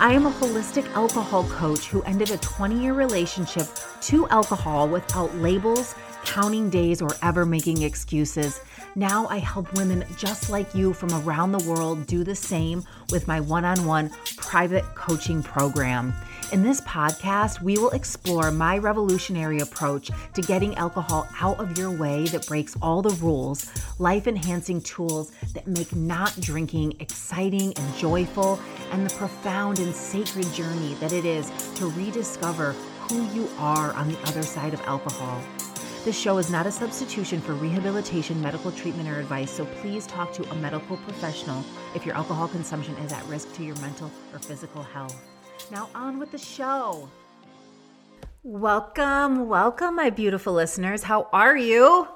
I am a holistic alcohol coach who ended a 20 year relationship to alcohol without labels, counting days, or ever making excuses. Now I help women just like you from around the world do the same with my one on one private coaching program. In this podcast, we will explore my revolutionary approach to getting alcohol out of your way that breaks all the rules, life enhancing tools that make not drinking exciting and joyful, and the profound and sacred journey that it is to rediscover who you are on the other side of alcohol. This show is not a substitution for rehabilitation, medical treatment, or advice, so please talk to a medical professional if your alcohol consumption is at risk to your mental or physical health. Now, on with the show. Welcome, welcome, my beautiful listeners. How are you?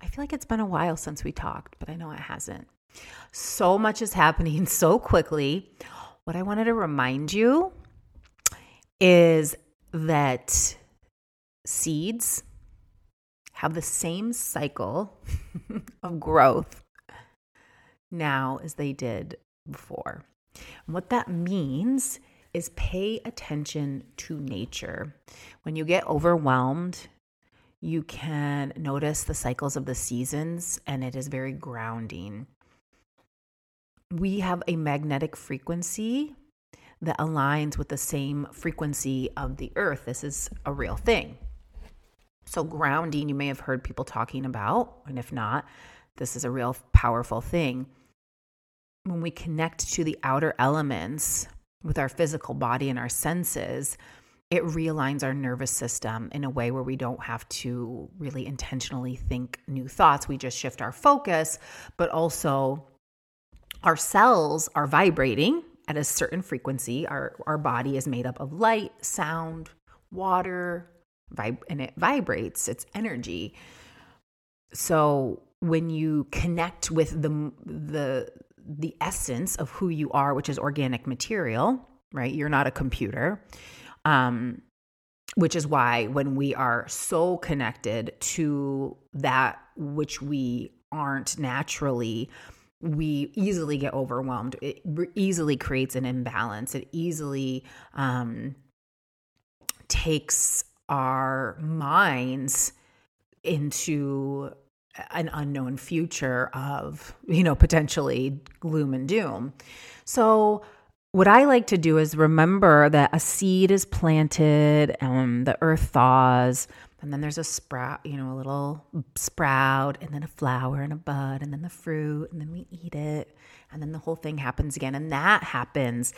I feel like it's been a while since we talked, but I know it hasn't. So much is happening so quickly. What I wanted to remind you is that seeds have the same cycle of growth now as they did before. And what that means is pay attention to nature. When you get overwhelmed, you can notice the cycles of the seasons, and it is very grounding. We have a magnetic frequency that aligns with the same frequency of the earth. This is a real thing. So, grounding, you may have heard people talking about, and if not, this is a real powerful thing. When we connect to the outer elements, with our physical body and our senses, it realigns our nervous system in a way where we don't have to really intentionally think new thoughts. We just shift our focus, but also our cells are vibrating at a certain frequency. Our, our body is made up of light, sound, water, vib- and it vibrates, it's energy. So when you connect with the the the essence of who you are, which is organic material, right? You're not a computer. Um, which is why when we are so connected to that which we aren't naturally, we easily get overwhelmed. It easily creates an imbalance. It easily um, takes our minds into an unknown future of, you know, potentially gloom and doom. So, what I like to do is remember that a seed is planted, and the earth thaws, and then there's a sprout, you know, a little sprout, and then a flower and a bud, and then the fruit, and then we eat it, and then the whole thing happens again. And that happens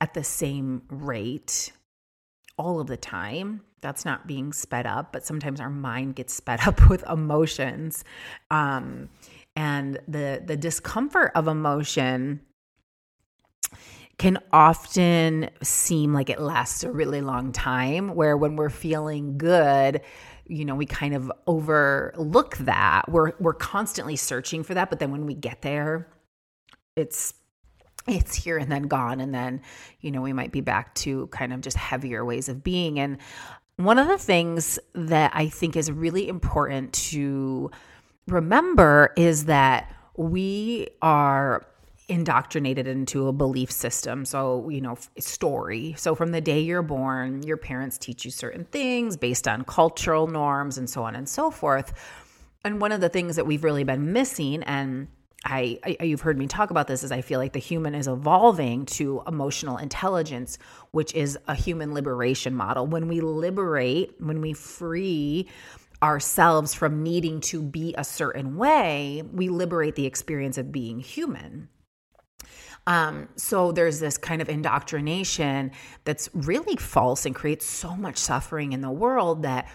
at the same rate all of the time that's not being sped up, but sometimes our mind gets sped up with emotions. Um, and the the discomfort of emotion can often seem like it lasts a really long time, where when we're feeling good, you know, we kind of overlook that. We're we're constantly searching for that, but then when we get there, it's it's here and then gone and then, you know, we might be back to kind of just heavier ways of being and one of the things that I think is really important to remember is that we are indoctrinated into a belief system. So, you know, story. So, from the day you're born, your parents teach you certain things based on cultural norms and so on and so forth. And one of the things that we've really been missing, and I, I, you've heard me talk about this is I feel like the human is evolving to emotional intelligence, which is a human liberation model. When we liberate, when we free ourselves from needing to be a certain way, we liberate the experience of being human. Um, so there's this kind of indoctrination that's really false and creates so much suffering in the world that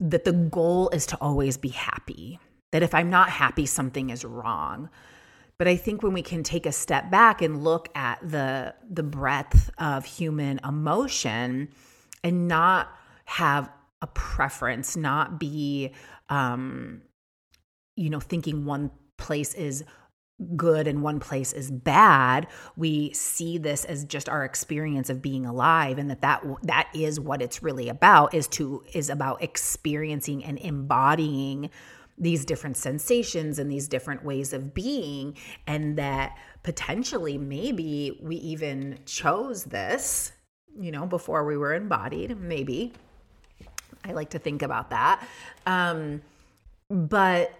that the goal is to always be happy. That if I'm not happy, something is wrong. But I think when we can take a step back and look at the the breadth of human emotion and not have a preference, not be um, you know, thinking one place is good and one place is bad we see this as just our experience of being alive and that that that is what it's really about is to is about experiencing and embodying these different sensations and these different ways of being and that potentially maybe we even chose this you know before we were embodied maybe i like to think about that um but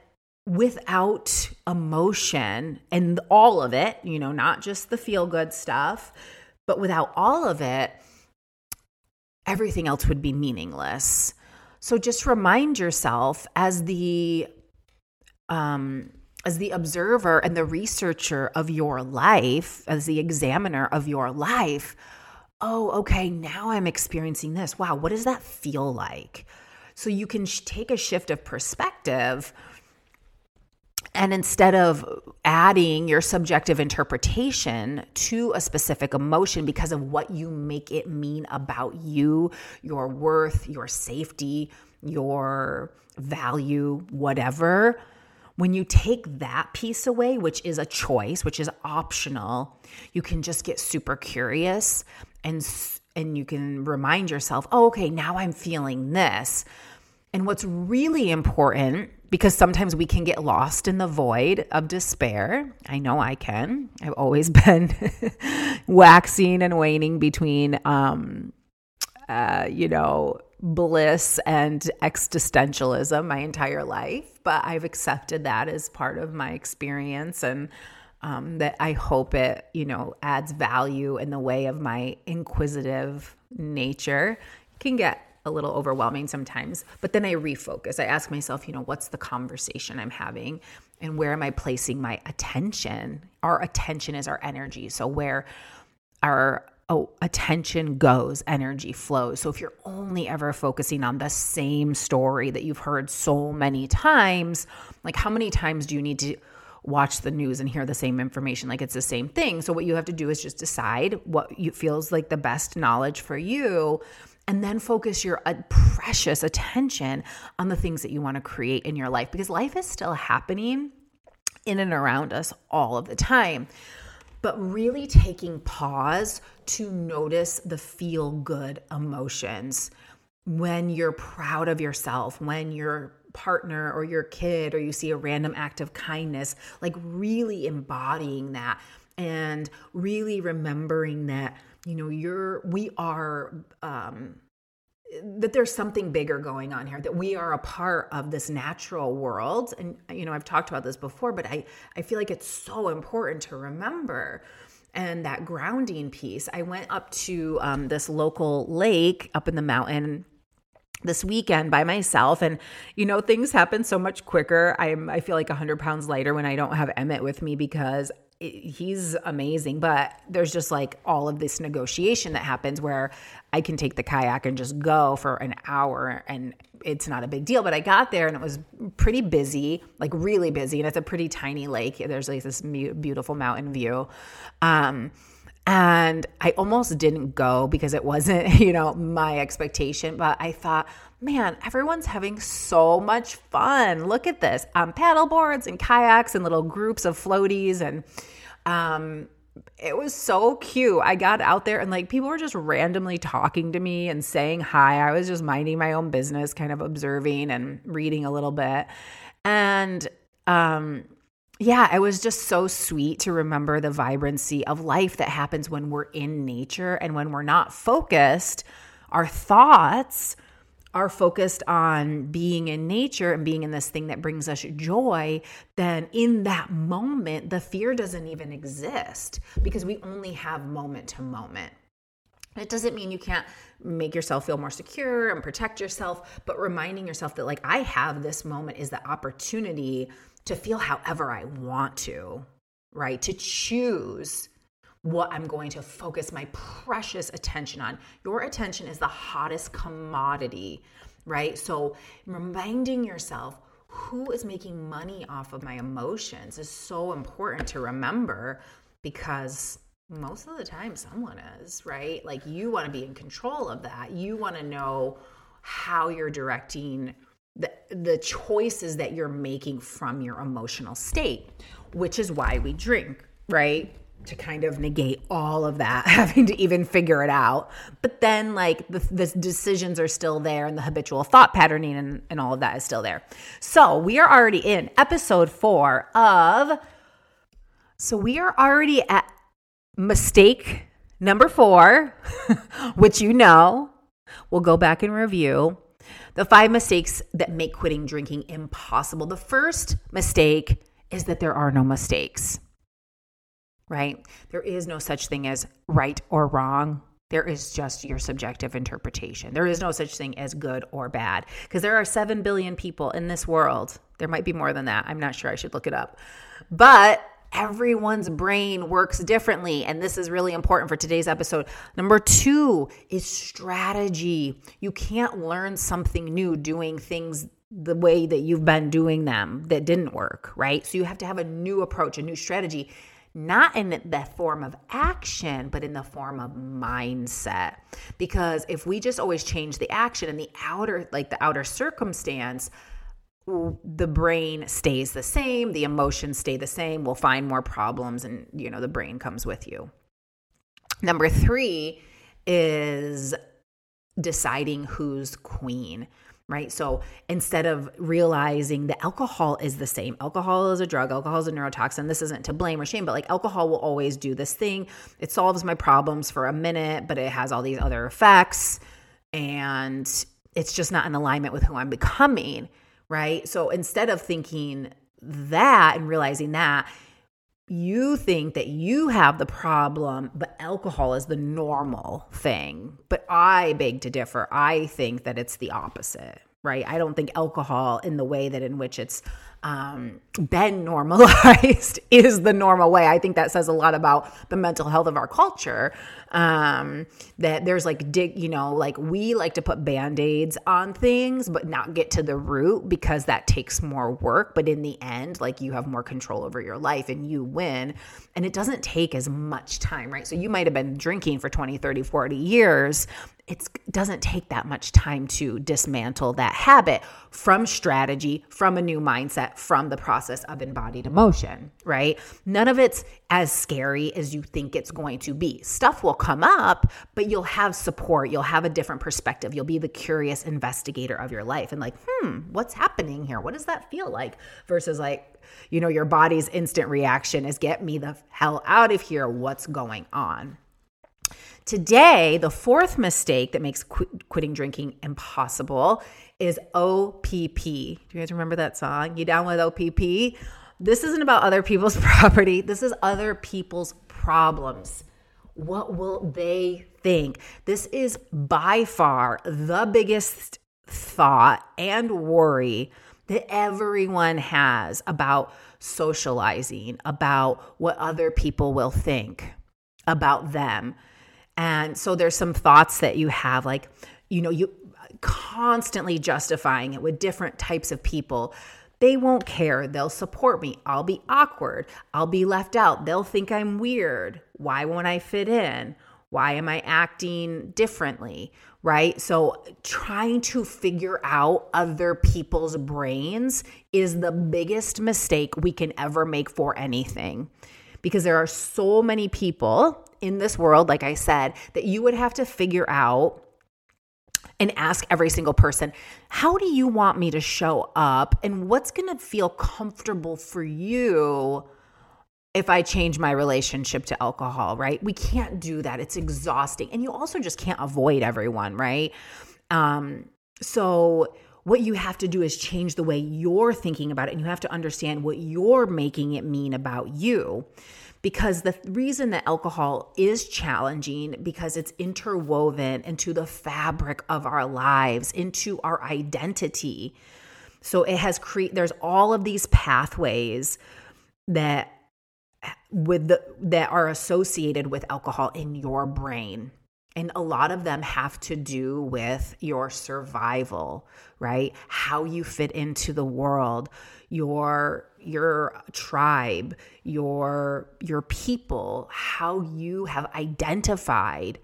without emotion and all of it, you know, not just the feel good stuff, but without all of it, everything else would be meaningless. So just remind yourself as the um as the observer and the researcher of your life, as the examiner of your life, oh, okay, now I'm experiencing this. Wow, what does that feel like? So you can sh- take a shift of perspective and instead of adding your subjective interpretation to a specific emotion because of what you make it mean about you, your worth, your safety, your value, whatever, when you take that piece away, which is a choice, which is optional, you can just get super curious and and you can remind yourself, "Oh, okay, now I'm feeling this." And what's really important because sometimes we can get lost in the void of despair. I know I can. I've always been waxing and waning between, um, uh, you know, bliss and existentialism my entire life, but I've accepted that as part of my experience and um, that I hope it, you know, adds value in the way of my inquisitive nature. can get a little overwhelming sometimes. But then I refocus. I ask myself, you know, what's the conversation I'm having and where am I placing my attention? Our attention is our energy. So where our oh, attention goes, energy flows. So if you're only ever focusing on the same story that you've heard so many times, like how many times do you need to watch the news and hear the same information like it's the same thing so what you have to do is just decide what you feels like the best knowledge for you and then focus your uh, precious attention on the things that you want to create in your life because life is still happening in and around us all of the time. But really taking pause to notice the feel good emotions when you're proud of yourself, when your partner or your kid or you see a random act of kindness, like really embodying that and really remembering that you know you're we are um that there's something bigger going on here that we are a part of this natural world. And you know I've talked about this before but I I feel like it's so important to remember. And that grounding piece I went up to um, this local lake up in the mountain this weekend by myself. And you know things happen so much quicker. I'm i feel like 100 pounds lighter when i don't have emmett with me because he's amazing but there's just like all of this negotiation that happens where i can take the kayak and just go for an hour and it's not a big deal but i got there and it was pretty busy like really busy and it's a pretty tiny lake there's like this beautiful mountain view um And I almost didn't go because it wasn't, you know, my expectation, but I thought, man, everyone's having so much fun. Look at this. Um, paddle boards and kayaks and little groups of floaties and um it was so cute. I got out there and like people were just randomly talking to me and saying hi. I was just minding my own business, kind of observing and reading a little bit. And um yeah, it was just so sweet to remember the vibrancy of life that happens when we're in nature and when we're not focused. Our thoughts are focused on being in nature and being in this thing that brings us joy, then in that moment, the fear doesn't even exist because we only have moment to moment. It doesn't mean you can't make yourself feel more secure and protect yourself, but reminding yourself that, like, I have this moment is the opportunity to feel however I want to, right? To choose what I'm going to focus my precious attention on. Your attention is the hottest commodity, right? So, reminding yourself who is making money off of my emotions is so important to remember because most of the time someone is, right? Like you want to be in control of that. You want to know how you're directing the the choices that you're making from your emotional state, which is why we drink, right? To kind of negate all of that, having to even figure it out. But then, like, the, the, decisions are still there, and the habitual thought patterning and, and all of that is still there. So, we are already in episode four of. So, we are already at mistake number four, which you know. We'll go back and review the five mistakes that make quitting drinking impossible. The first mistake is that there are no mistakes right? There is no such thing as right or wrong. There is just your subjective interpretation. There is no such thing as good or bad because there are 7 billion people in this world. There might be more than that. I'm not sure. I should look it up. But everyone's brain works differently. And this is really important for today's episode. Number two is strategy. You can't learn something new doing things the way that you've been doing them that didn't work, right? So you have to have a new approach, a new strategy not in the form of action, but in the form of mindset. Because if we just always change the action and the outer, like the outer circumstance, the brain stays the same, the emotions stay the same, we'll find more problems, and you know, the brain comes with you. Number three is deciding who's queen right? So instead of realizing that alcohol is the same, alcohol is a drug, alcohol is a neurotoxin. This isn't to blame or shame, but like alcohol will always do this thing. It solves my problems for a minute, but it has all these other effects. And it's just not in alignment with who I'm becoming, right? So instead of thinking that and realizing that, you think that you have the problem, but alcohol is the normal thing. But I beg to differ. I think that it's the opposite, right? I don't think alcohol, in the way that in which it's um, been normalized, is the normal way. I think that says a lot about the mental health of our culture um, that there's like dig, you know, like we like to put band-aids on things, but not get to the root because that takes more work. But in the end, like you have more control over your life and you win. And it doesn't take as much time, right? So you might have been drinking for 20, 30, 40 years. It doesn't take that much time to dismantle that habit from strategy, from a new mindset, from the process of embodied emotion, right? None of it's as scary as you think it's going to be. Stuff will come up, but you'll have support. You'll have a different perspective. You'll be the curious investigator of your life and like, hmm, what's happening here? What does that feel like? Versus like, you know, your body's instant reaction is get me the hell out of here. What's going on? Today, the fourth mistake that makes qu- quitting drinking impossible is OPP. Do you guys remember that song? You down with OPP? This isn't about other people's property. This is other people's problems. What will they think? This is by far the biggest thought and worry that everyone has about socializing, about what other people will think about them. And so there's some thoughts that you have like, you know, you constantly justifying it with different types of people they won't care. They'll support me. I'll be awkward. I'll be left out. They'll think I'm weird. Why won't I fit in? Why am I acting differently? Right? So, trying to figure out other people's brains is the biggest mistake we can ever make for anything. Because there are so many people in this world, like I said, that you would have to figure out and ask every single person, how do you want me to show up? And what's going to feel comfortable for you if I change my relationship to alcohol, right? We can't do that. It's exhausting. And you also just can't avoid everyone, right? Um, so, what you have to do is change the way you're thinking about it, and you have to understand what you're making it mean about you because the reason that alcohol is challenging because it's interwoven into the fabric of our lives into our identity. So it has create there's all of these pathways that with the that are associated with alcohol in your brain. And a lot of them have to do with your survival, right? How you fit into the world, your your tribe, your your people, how you have identified.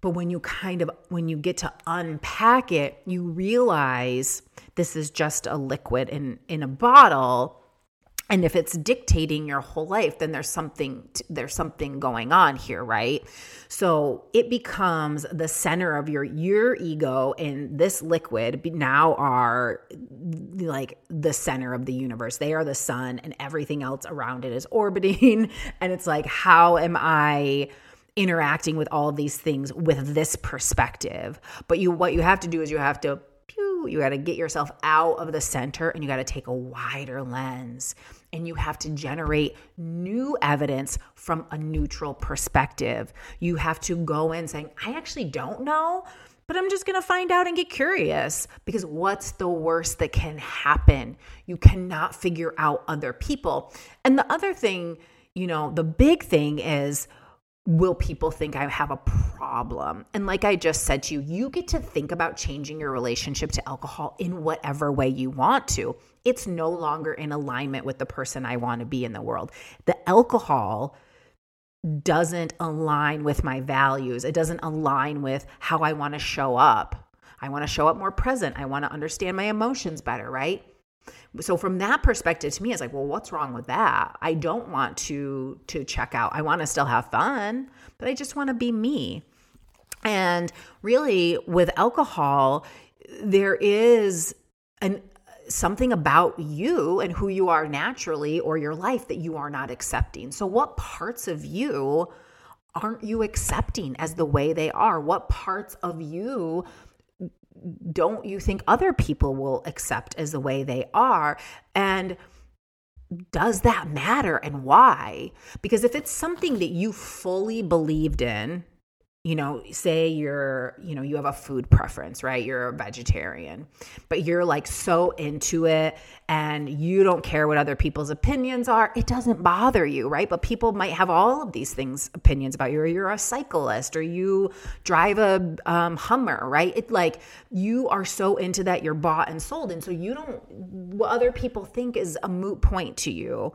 But when you kind of when you get to unpack it, you realize this is just a liquid in in a bottle and if it's dictating your whole life then there's something there's something going on here right? So it becomes the center of your your ego and this liquid now are like the center of the universe. They are the sun and everything else around it is orbiting. And it's like how am i interacting with all these things with this perspective? But you what you have to do is you have to you got to get yourself out of the center and you got to take a wider lens and you have to generate new evidence from a neutral perspective. You have to go in saying, I actually don't know, but I'm just going to find out and get curious because what's the worst that can happen? You cannot figure out other people. And the other thing, you know, the big thing is, will people think I have a problem? And like I just said to you, you get to think about changing your relationship to alcohol in whatever way you want to. It's no longer in alignment with the person I want to be in the world. The alcohol doesn't align with my values, it doesn't align with how I want to show up. I want to show up more present. I want to understand my emotions better, right? So from that perspective to me it's like well what's wrong with that? I don't want to to check out. I want to still have fun but i just want to be me. And really with alcohol there is an something about you and who you are naturally or your life that you are not accepting. So what parts of you aren't you accepting as the way they are? What parts of you don't you think other people will accept as the way they are? And does that matter and why? Because if it's something that you fully believed in, you know, say you're, you know, you have a food preference, right? You're a vegetarian, but you're like so into it and you don't care what other people's opinions are. It doesn't bother you, right? But people might have all of these things, opinions about you, or you're a cyclist, or you drive a um, Hummer, right? It like you are so into that, you're bought and sold. And so you don't, what other people think is a moot point to you.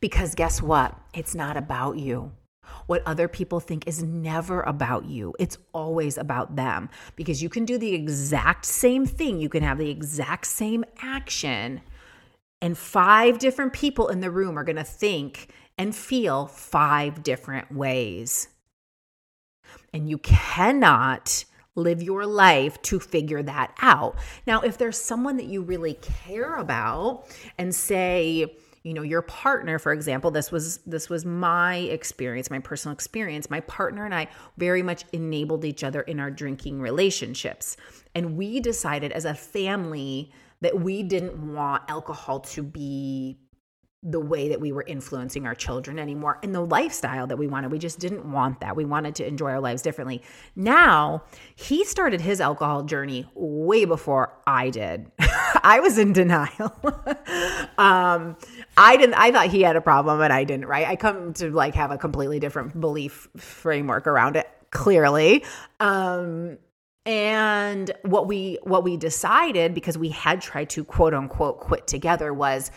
Because guess what? It's not about you. What other people think is never about you. It's always about them because you can do the exact same thing. You can have the exact same action, and five different people in the room are going to think and feel five different ways. And you cannot live your life to figure that out. Now, if there's someone that you really care about and say, you know your partner for example this was this was my experience my personal experience my partner and i very much enabled each other in our drinking relationships and we decided as a family that we didn't want alcohol to be the way that we were influencing our children anymore and the lifestyle that we wanted. We just didn't want that. We wanted to enjoy our lives differently. Now, he started his alcohol journey way before I did. I was in denial. um, I didn't I thought he had a problem and I didn't, right? I come to like have a completely different belief framework around it clearly. Um And what we what we decided because we had tried to quote unquote quit together was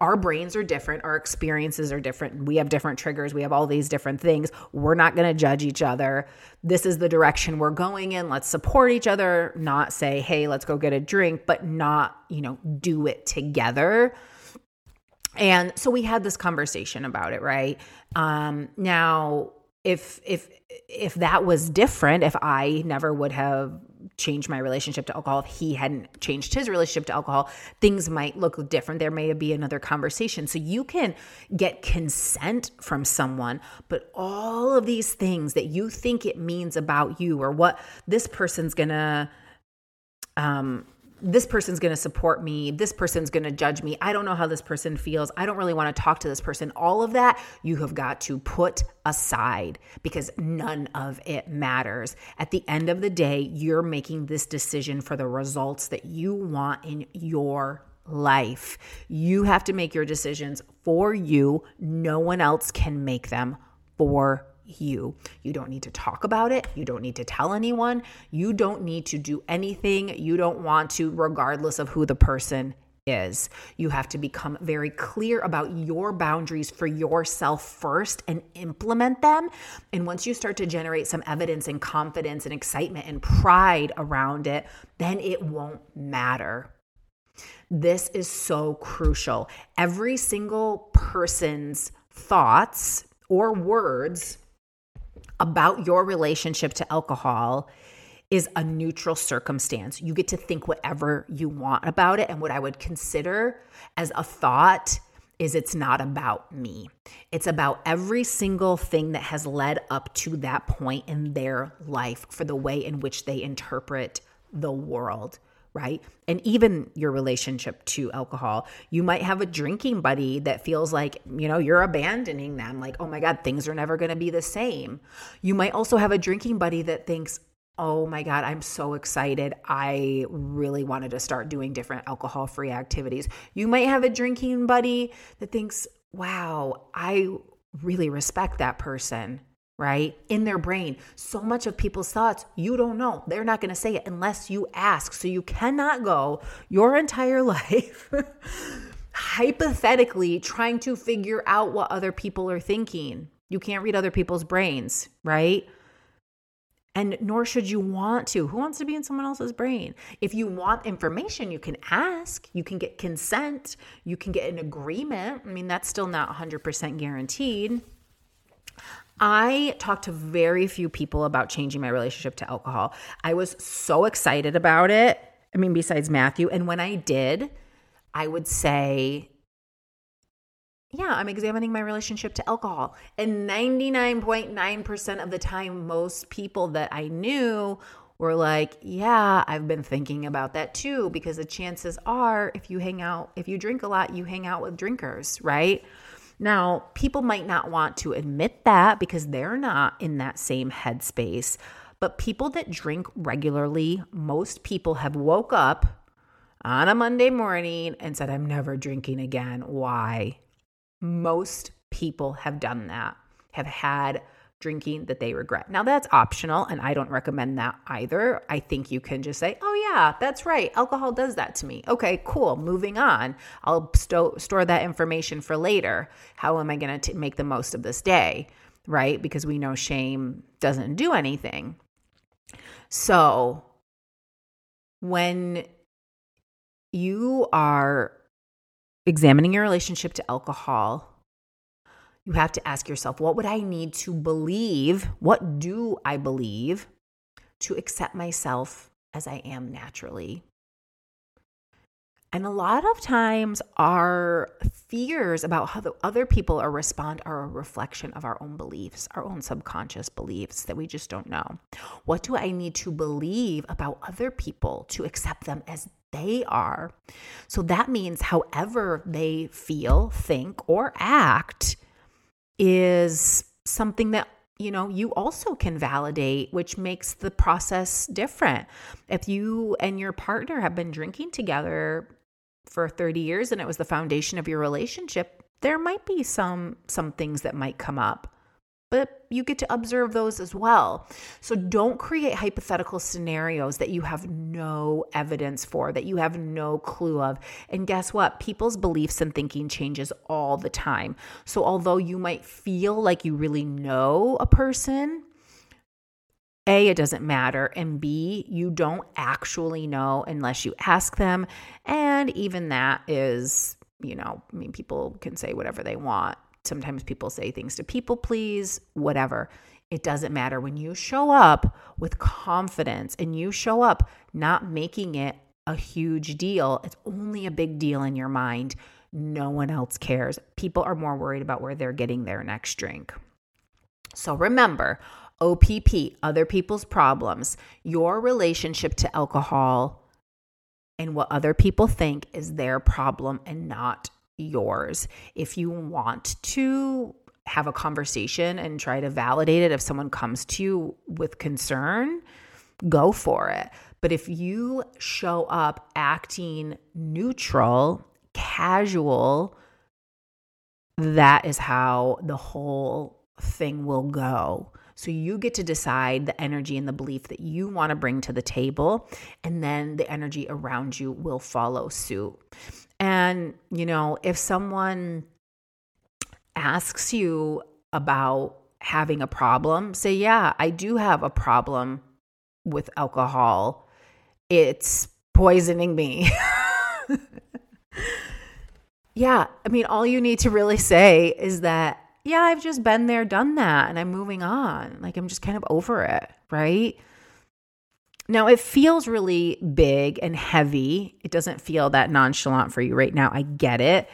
our brains are different, our experiences are different. We have different triggers, we have all these different things. We're not going to judge each other. This is the direction we're going in. Let's support each other, not say, "Hey, let's go get a drink," but not, you know, do it together. And so we had this conversation about it, right? Um now if if if that was different, if I never would have changed my relationship to alcohol, if he hadn't changed his relationship to alcohol, things might look different. There may be another conversation. So you can get consent from someone, but all of these things that you think it means about you or what this person's gonna um this person's going to support me. This person's going to judge me. I don't know how this person feels. I don't really want to talk to this person. All of that you have got to put aside because none of it matters. At the end of the day, you're making this decision for the results that you want in your life. You have to make your decisions for you. No one else can make them for you. You don't need to talk about it. You don't need to tell anyone. You don't need to do anything you don't want to, regardless of who the person is. You have to become very clear about your boundaries for yourself first and implement them. And once you start to generate some evidence and confidence and excitement and pride around it, then it won't matter. This is so crucial. Every single person's thoughts or words about your relationship to alcohol is a neutral circumstance. You get to think whatever you want about it. And what I would consider as a thought is it's not about me. It's about every single thing that has led up to that point in their life for the way in which they interpret the world right? And even your relationship to alcohol. You might have a drinking buddy that feels like, you know, you're abandoning them, like, oh my God, things are never going to be the same. You might also have a drinking buddy that thinks, oh my God, I'm so excited. I really wanted to start doing different alcohol free activities. You might have a drinking buddy that thinks, wow, I really respect that person right? In their brain. So much of people's thoughts, you don't know. They're not going to say it unless you ask. So you cannot go your entire life hypothetically trying to figure out what other people are thinking. You can't read other people's brains, right? And nor should you want to. Who wants to be in someone else's brain? If you want information, you can ask, you can get consent, you can get an agreement. I mean, that's still not 100% guaranteed. I talked to very few people about changing my relationship to alcohol. I was so excited about it. I mean, besides Matthew. And when I did, I would say, yeah, I'm examining my relationship to alcohol. And 99.9% of the time, most people that I knew were like, yeah, I've been thinking about that too, because the chances are if you hang out, if you drink a lot, you hang out with drinkers, right? Now, people might not want to admit that because they're not in that same headspace. But people that drink regularly, most people have woke up on a Monday morning and said, I'm never drinking again. Why? Most people have done that, have had drinking that they regret. Now, that's optional, and I don't recommend that either. I think you can just say, oh, yeah, that's right. Alcohol does that to me. Okay, cool. Moving on. I'll sto- store that information for later. How am I going to make the most of this day? Right? Because we know shame doesn't do anything. So, when you are examining your relationship to alcohol, you have to ask yourself, what would I need to believe? What do I believe to accept myself as I am naturally? And a lot of times, our fears about how the other people are respond are a reflection of our own beliefs, our own subconscious beliefs that we just don't know. What do I need to believe about other people to accept them as they are? So that means, however they feel, think, or act, is something that you know you also can validate which makes the process different. If you and your partner have been drinking together for 30 years and it was the foundation of your relationship there might be some some things that might come up but you get to observe those as well. So don't create hypothetical scenarios that you have no evidence for, that you have no clue of. And guess what? People's beliefs and thinking changes all the time. So although you might feel like you really know a person, a, it doesn't matter. And B, you don't actually know unless you ask them. And even that is, you know, I mean, people can say whatever they want. Sometimes people say things to people please, whatever. It doesn't matter. When you show up with confidence and you show up not making it a huge deal, it's only a big deal in your mind. No one else cares. People are more worried about where they're getting their next drink. So remember, OPP, other people's problems, your relationship to alcohol and what other people think is their problem and not yours. If you want to have a conversation and try to validate it, if someone comes to you with concern, go for it. But if you show up acting neutral, casual, that is how the whole thing will go. So you get to decide the energy and the belief that you want to bring to the table, and then the energy around you will follow suit. And, you know, if someone asks you about having a problem, say, Yeah, I do have a problem with alcohol. It's poisoning me. yeah, I mean, all you need to really say is that yeah, I've just been there, done that, and I'm moving on. Like I'm just kind of over it, right? Now, it feels really big and heavy. It doesn't feel that nonchalant for you right now. I get it.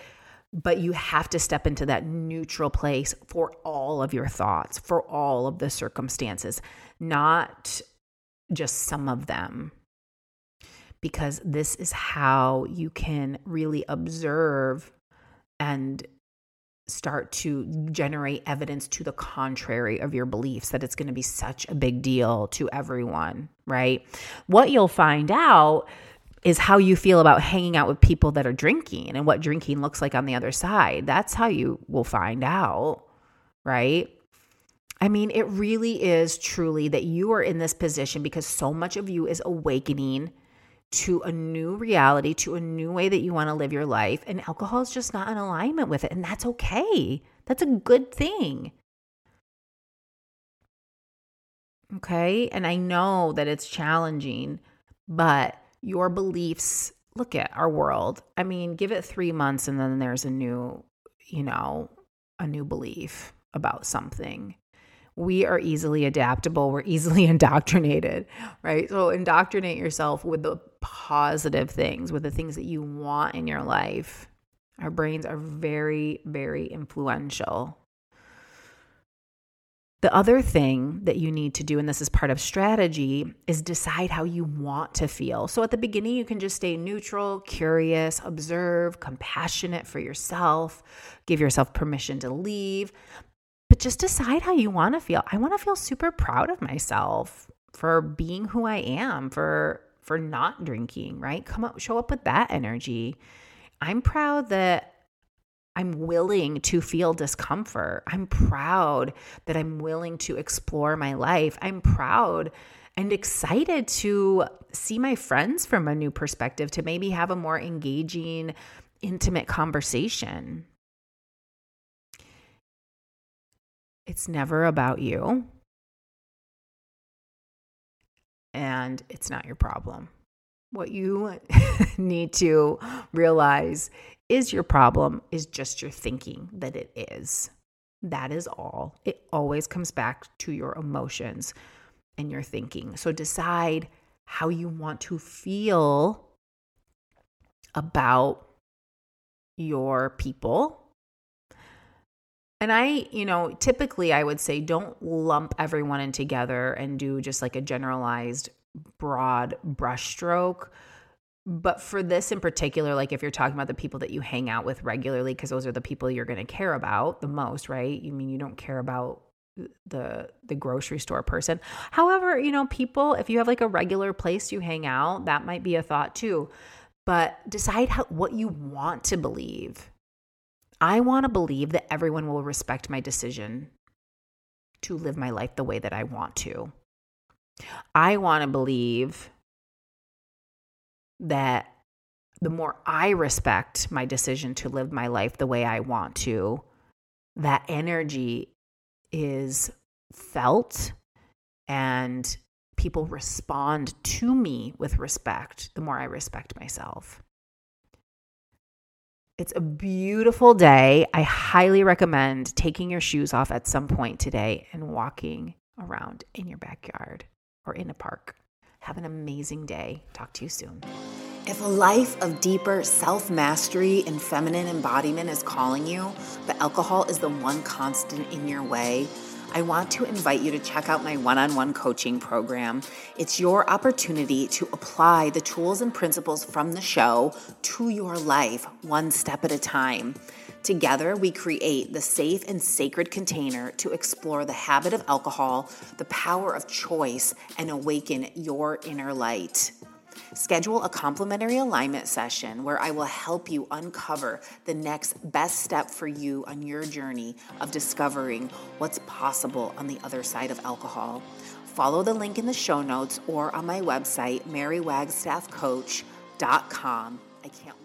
But you have to step into that neutral place for all of your thoughts, for all of the circumstances, not just some of them. Because this is how you can really observe and start to generate evidence to the contrary of your beliefs that it's going to be such a big deal to everyone, right? What you'll find out is how you feel about hanging out with people that are drinking and what drinking looks like on the other side. That's how you will find out, right? I mean, it really is truly that you are in this position because so much of you is awakening to a new reality, to a new way that you want to live your life. And alcohol is just not in alignment with it. And that's okay. That's a good thing. Okay. And I know that it's challenging, but your beliefs look at our world. I mean, give it three months and then there's a new, you know, a new belief about something we are easily adaptable. We're easily indoctrinated, right? So indoctrinate yourself with the positive things, with the things that you want in your life. Our brains are very, very influential. The other thing that you need to do, and this is part of strategy, is decide how you want to feel. So at the beginning, you can just stay neutral, curious, observe, compassionate for yourself, give yourself permission to leave but just decide how you want to feel. I want to feel super proud of myself for being who I am, for for not drinking, right? Come up show up with that energy. I'm proud that I'm willing to feel discomfort. I'm proud that I'm willing to explore my life. I'm proud and excited to see my friends from a new perspective, to maybe have a more engaging, intimate conversation. It's never about you. And it's not your problem. What you need to realize is your problem is just your thinking that it is. That is all. It always comes back to your emotions and your thinking. So decide how you want to feel about your people and I, you know, typically I would say don't lump everyone in together and do just like a generalized broad brushstroke. But for this in particular, like if you're talking about the people that you hang out with regularly, because those are the people you're going to care about the most, right? You mean you don't care about the the grocery store person. However, you know, people if you have like a regular place you hang out, that might be a thought too. But decide how what you want to believe I want to believe that everyone will respect my decision to live my life the way that I want to. I want to believe that the more I respect my decision to live my life the way I want to, that energy is felt and people respond to me with respect the more I respect myself. It's a beautiful day. I highly recommend taking your shoes off at some point today and walking around in your backyard or in a park. Have an amazing day. Talk to you soon. If a life of deeper self mastery and feminine embodiment is calling you, but alcohol is the one constant in your way, I want to invite you to check out my one on one coaching program. It's your opportunity to apply the tools and principles from the show to your life one step at a time. Together, we create the safe and sacred container to explore the habit of alcohol, the power of choice, and awaken your inner light. Schedule a complimentary alignment session where I will help you uncover the next best step for you on your journey of discovering what's possible on the other side of alcohol. Follow the link in the show notes or on my website, marywagstaffcoach.com. I can't.